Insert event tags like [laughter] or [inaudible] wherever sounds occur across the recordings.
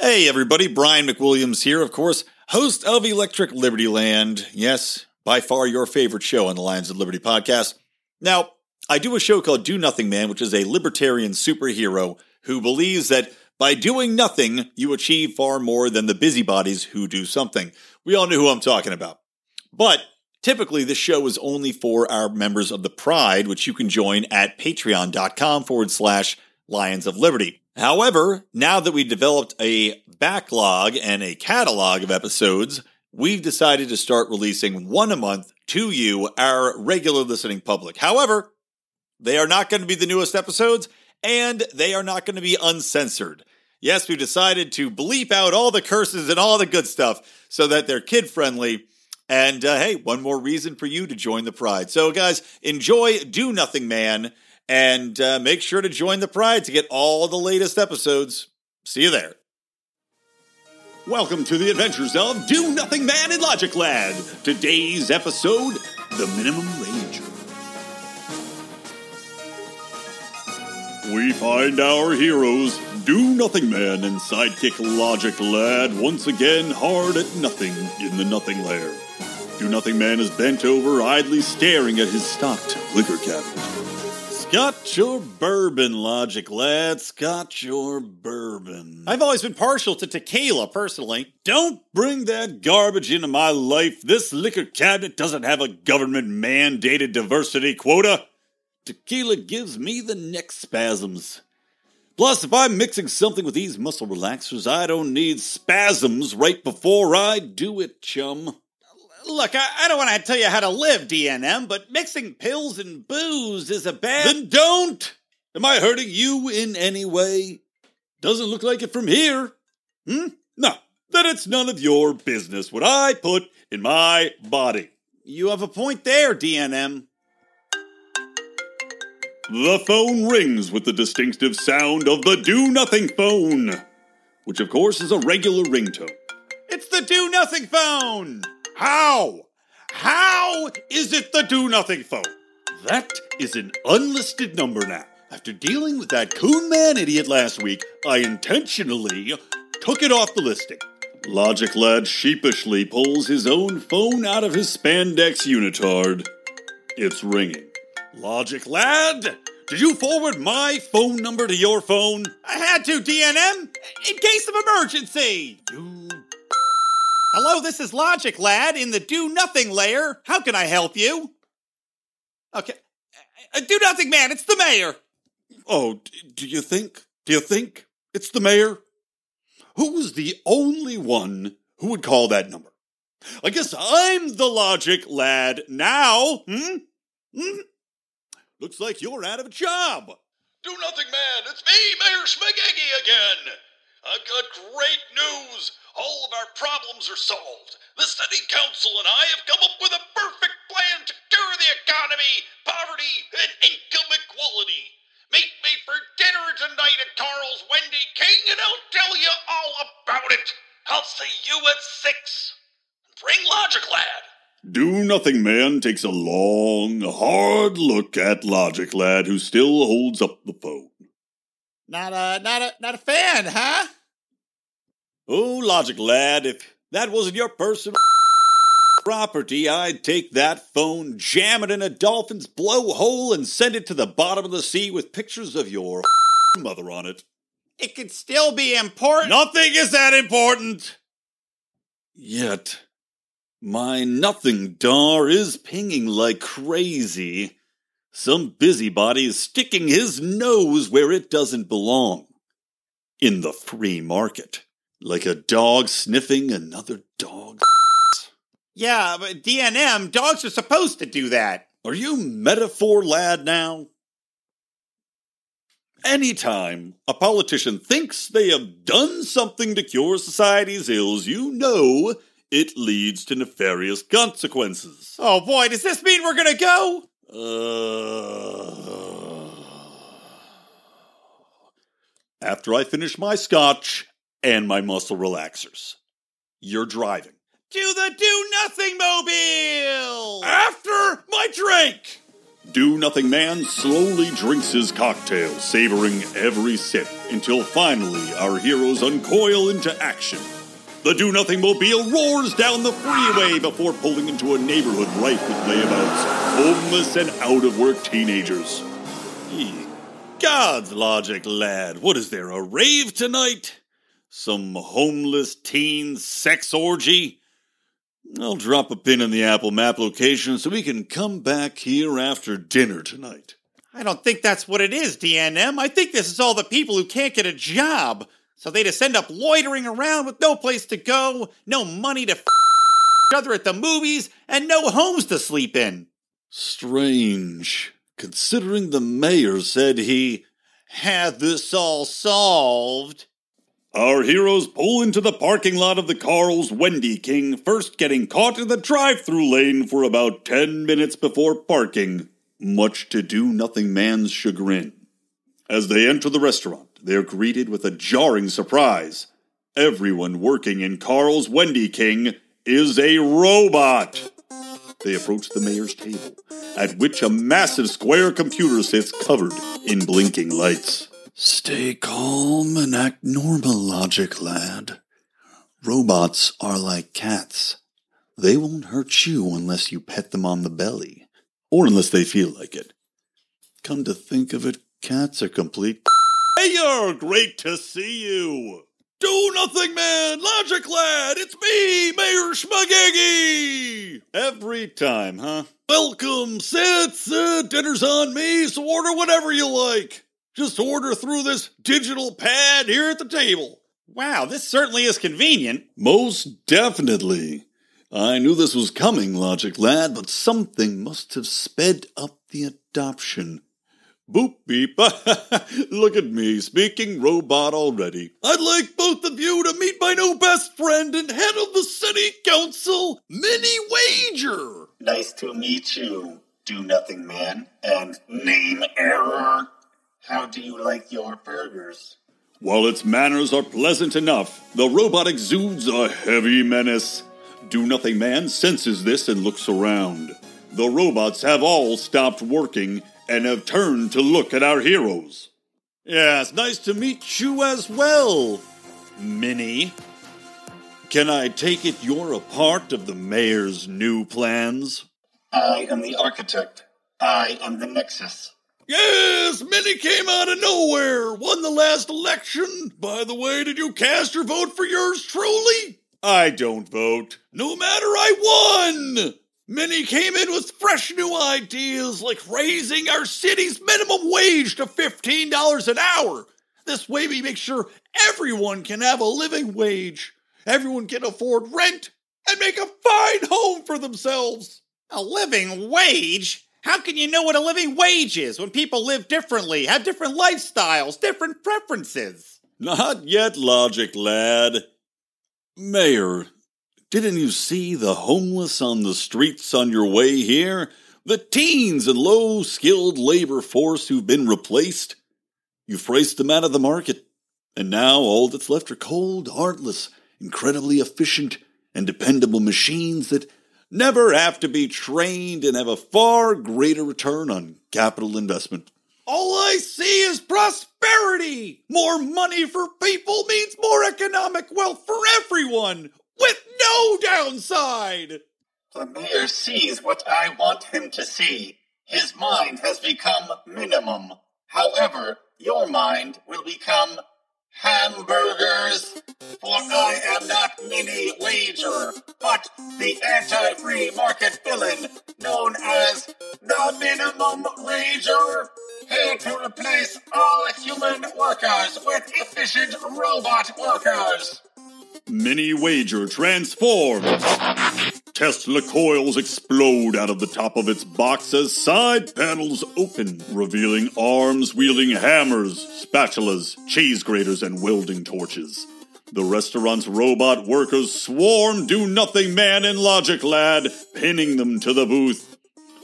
Hey, everybody, Brian McWilliams here, of course, host of Electric Liberty Land. Yes, by far your favorite show on the Lions of Liberty podcast. Now, I do a show called Do Nothing Man, which is a libertarian superhero who believes that by doing nothing, you achieve far more than the busybodies who do something. We all know who I'm talking about. But typically, this show is only for our members of the Pride, which you can join at patreon.com forward slash Lions of Liberty. However, now that we've developed a backlog and a catalog of episodes, we've decided to start releasing one a month to you, our regular listening public. However, they are not going to be the newest episodes and they are not going to be uncensored. Yes, we decided to bleep out all the curses and all the good stuff so that they're kid friendly. And uh, hey, one more reason for you to join the Pride. So, guys, enjoy Do Nothing Man and uh, make sure to join the Pride to get all the latest episodes. See you there. Welcome to the adventures of Do Nothing Man and Logic Lad. Today's episode The Minimum Ranger. We find our heroes, Do Nothing Man and sidekick Logic Lad, once again hard at nothing in the Nothing Lair. Do Nothing Man is bent over, idly staring at his stocked liquor cabinet. Scotch your bourbon, Logic Lad. Got your bourbon. I've always been partial to tequila, personally. Don't bring that garbage into my life. This liquor cabinet doesn't have a government mandated diversity quota. Tequila gives me the neck spasms. Plus, if I'm mixing something with these muscle relaxers, I don't need spasms right before I do it, chum. Look, I, I don't want to tell you how to live, DNM, but mixing pills and booze is a bad. Then don't! Am I hurting you in any way? Doesn't look like it from here. Hmm? No. Then it's none of your business what I put in my body. You have a point there, DNM. The phone rings with the distinctive sound of the do nothing phone, which of course is a regular ringtone. It's the do nothing phone! How? How is it the do nothing phone? That is an unlisted number now. After dealing with that coon man idiot last week, I intentionally took it off the listing. Logic Lad sheepishly pulls his own phone out of his spandex unitard. It's ringing. Logic Lad, did you forward my phone number to your phone? I had to, DNM, in case of emergency. You Hello, this is Logic Lad in the Do Nothing Lair. How can I help you? Okay. Uh, do Nothing Man, it's the mayor. Oh, do you think? Do you think it's the mayor? Who's the only one who would call that number? I guess I'm the logic lad now. Hmm? Hmm? Looks like you're out of a job. Do nothing, man. It's me, Mayor Schmegeggy again. I've got great news. All of our problems are solved. The city council and I have come up with a perfect plan to cure the economy, poverty, and income equality. Meet me for dinner tonight at Carl's Wendy King, and I'll tell you all about it. I'll see you at six. Bring Logic Lad. Do Nothing Man takes a long, hard look at Logic Lad, who still holds up the phone. Not a not a not a fan, huh? Oh, Logic Lad, if that wasn't your personal property, I'd take that phone, jam it in a dolphin's blowhole, and send it to the bottom of the sea with pictures of your mother on it. It could still be important. Nothing is that important! Yet, my nothing dar is pinging like crazy. Some busybody is sticking his nose where it doesn't belong. In the free market. Like a dog sniffing another dog. Yeah, but DNM, dogs are supposed to do that. Are you metaphor lad now? Anytime a politician thinks they have done something to cure society's ills, you know it leads to nefarious consequences. Oh boy, does this mean we're gonna go? Uh, after I finish my scotch and my muscle relaxers, you're driving. To the Do Nothing Mobile! After my drink! Do Nothing Man slowly drinks his cocktail, savoring every sip, until finally our heroes uncoil into action. The Do Nothing Mobile roars down the freeway before pulling into a neighborhood rife with layabouts, homeless and out of work teenagers. Ye God's logic, lad. What is there, a rave tonight? Some homeless teen sex orgy? I'll drop a pin in the Apple Map location so we can come back here after dinner tonight. I don't think that's what it is, DNM. I think this is all the people who can't get a job. So they just end up loitering around with no place to go, no money to f- each other at the movies, and no homes to sleep in. Strange, considering the mayor said he had this all solved. Our heroes pull into the parking lot of the Carl's Wendy King, first getting caught in the drive through lane for about 10 minutes before parking, much to do nothing man's chagrin. As they enter the restaurant, they are greeted with a jarring surprise. Everyone working in Carl's Wendy King is a robot. They approach the mayor's table, at which a massive square computer sits covered in blinking lights. Stay calm and act normal, logic lad. Robots are like cats. They won't hurt you unless you pet them on the belly, or unless they feel like it. Come to think of it, cats are complete. Mayor, great to see you. Do nothing, man. Logic lad, it's me, Mayor Schmagegi. Every time, huh? Welcome, sit, sit. Dinner's on me, so order whatever you like. Just order through this digital pad here at the table. Wow, this certainly is convenient. Most definitely. I knew this was coming, Logic Lad, but something must have sped up the adoption. Boop beep. [laughs] Look at me, speaking robot already. I'd like both of you to meet my new best friend and head of the city council, Minnie Wager. Nice to meet you, Do Nothing Man, and Name Error. How do you like your burgers? While its manners are pleasant enough, the robot exudes a heavy menace. Do Nothing Man senses this and looks around. The robots have all stopped working and have turned to look at our heroes. Yes, nice to meet you as well, Minnie. Can I take it you're a part of the mayor's new plans? I am the architect. I am the Nexus. Yes, Minnie came out of nowhere, won the last election. By the way, did you cast your vote for yours truly? I don't vote. No matter, I won! Minnie came in with fresh new ideas like raising our city's minimum wage to $15 an hour. This way we make sure everyone can have a living wage. Everyone can afford rent and make a fine home for themselves. A living wage? How can you know what a living wage is when people live differently, have different lifestyles, different preferences? Not yet, Logic Lad. Mayor, didn't you see the homeless on the streets on your way here? The teens and low skilled labor force who've been replaced? You've priced them out of the market, and now all that's left are cold, heartless, incredibly efficient, and dependable machines that never have to be trained and have a far greater return on capital investment. All I see is prosperity. More money for people means more economic wealth for everyone, with no downside. The mayor sees what I want him to see. His mind has become minimum. However, your mind will become hamburgers. For I am not Minnie Wager, but the anti-free market villain known as the Minimum Wager. Here to replace all human workers with efficient robot workers. Minnie Wager transforms. Tesla coils explode out of the top of its box as side panels open, revealing arms wielding hammers, spatulas, cheese graters, and welding torches. The restaurant's robot workers swarm Do Nothing Man and Logic Lad, pinning them to the booth.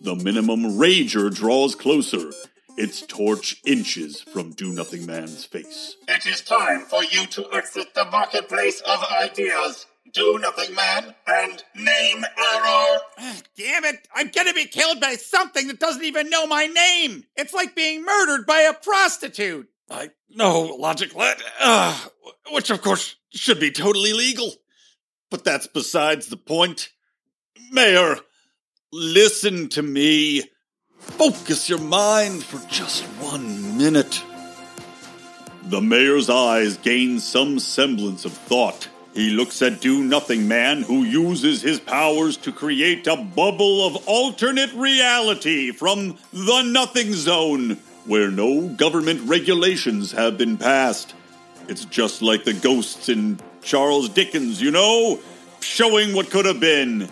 The minimum wager draws closer, its torch inches from Do Nothing Man's face. It is time for you to exit the marketplace of ideas. Do Nothing Man, and Name Error. Damn it! I'm gonna be killed by something that doesn't even know my name! It's like being murdered by a prostitute! I know, Logic Lad. Uh, which, of course, should be totally legal. But that's besides the point. Mayor, listen to me. Focus your mind for just one minute. The mayor's eyes gain some semblance of thought. He looks at Do Nothing Man, who uses his powers to create a bubble of alternate reality from the Nothing Zone, where no government regulations have been passed. It's just like the ghosts in Charles Dickens, you know, showing what could have been.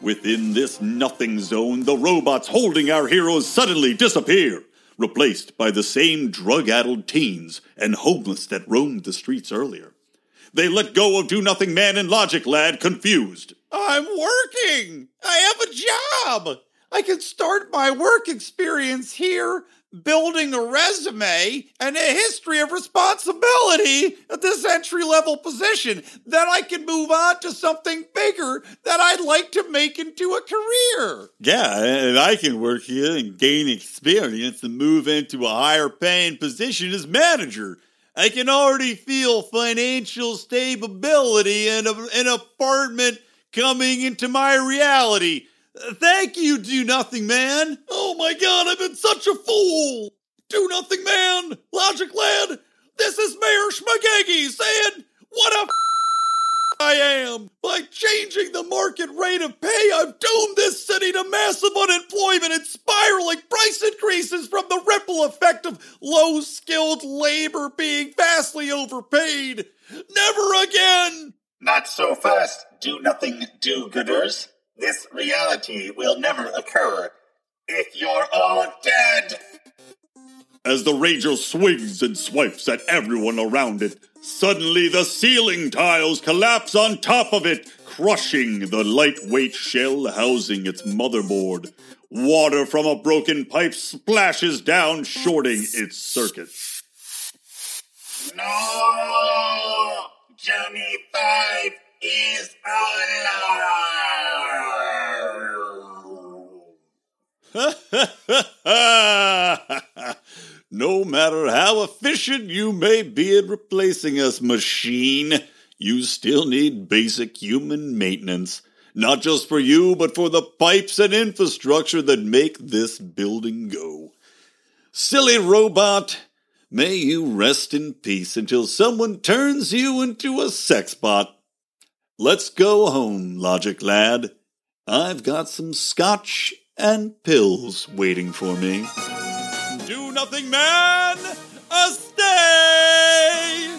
Within this nothing zone, the robots holding our heroes suddenly disappear, replaced by the same drug addled teens and homeless that roamed the streets earlier. They let go of Do Nothing Man and Logic Lad confused. I'm working! I have a job! I can start my work experience here building a resume and a history of responsibility at this entry level position. Then I can move on to something bigger that I'd like to make into a career. Yeah, and I can work here and gain experience and move into a higher paying position as manager. I can already feel financial stability and an apartment coming into my reality. Thank you, Do Nothing Man. Oh my god, I've been such a fool. Do Nothing Man, Logic Lad, this is Mayor Schmagegi saying, what a I am. By changing the market rate of pay, I've doomed this city to massive unemployment and spiraling price increases from the ripple effect of low skilled labor being vastly overpaid. Never again! Not so fast, do nothing do gooders. This reality will never occur if you're all dead. As the rager swings and swipes at everyone around it, suddenly the ceiling tiles collapse on top of it, crushing the lightweight shell housing its motherboard. Water from a broken pipe splashes down, shorting its circuit. No! Johnny Five is alive! [laughs] matter how efficient you may be at replacing us, machine, you still need basic human maintenance. Not just for you, but for the pipes and infrastructure that make this building go. Silly robot, may you rest in peace until someone turns you into a sex bot. Let's go home, Logic Lad. I've got some scotch and pills waiting for me. Do nothing, man! A stay!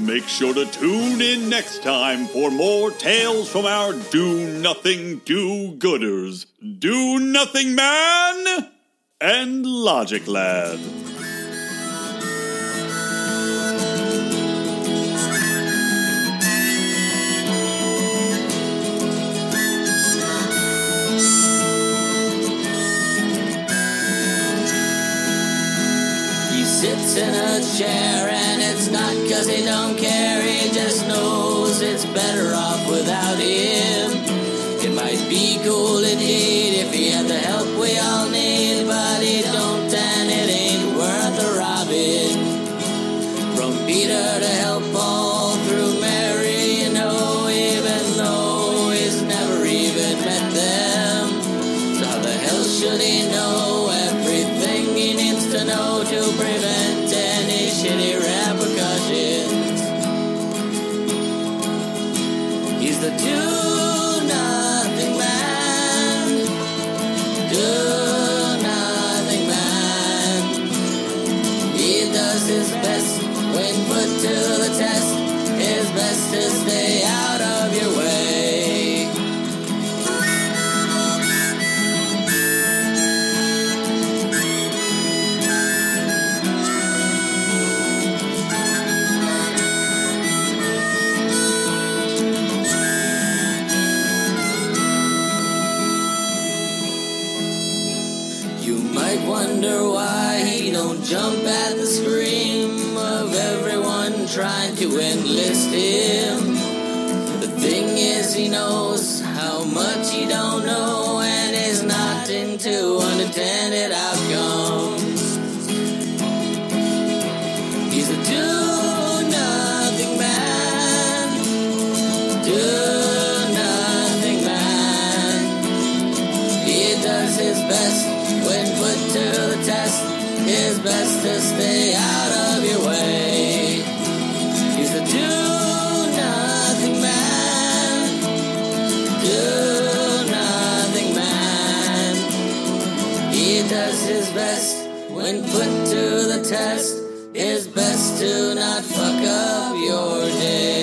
Make sure to tune in next time for more tales from our Do Nothing Do Gooders. Do Nothing Man and Logic Lad. In a chair and it's not cause he don't care, he just knows it's better off without him. It might be cool indeed if he had the help we all need, Best to stay out enlist him. The thing says he knows how much he don't know and is not into unintended outcomes. He's a do nothing man. Do nothing man. He does his best when put to the test. His best to stay when put to the test. His best to not fuck up your day.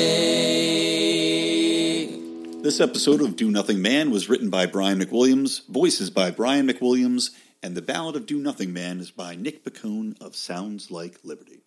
This episode of Do Nothing Man was written by Brian McWilliams, voices by Brian McWilliams, and the Ballad of Do Nothing Man is by Nick Bacone of Sounds Like Liberty.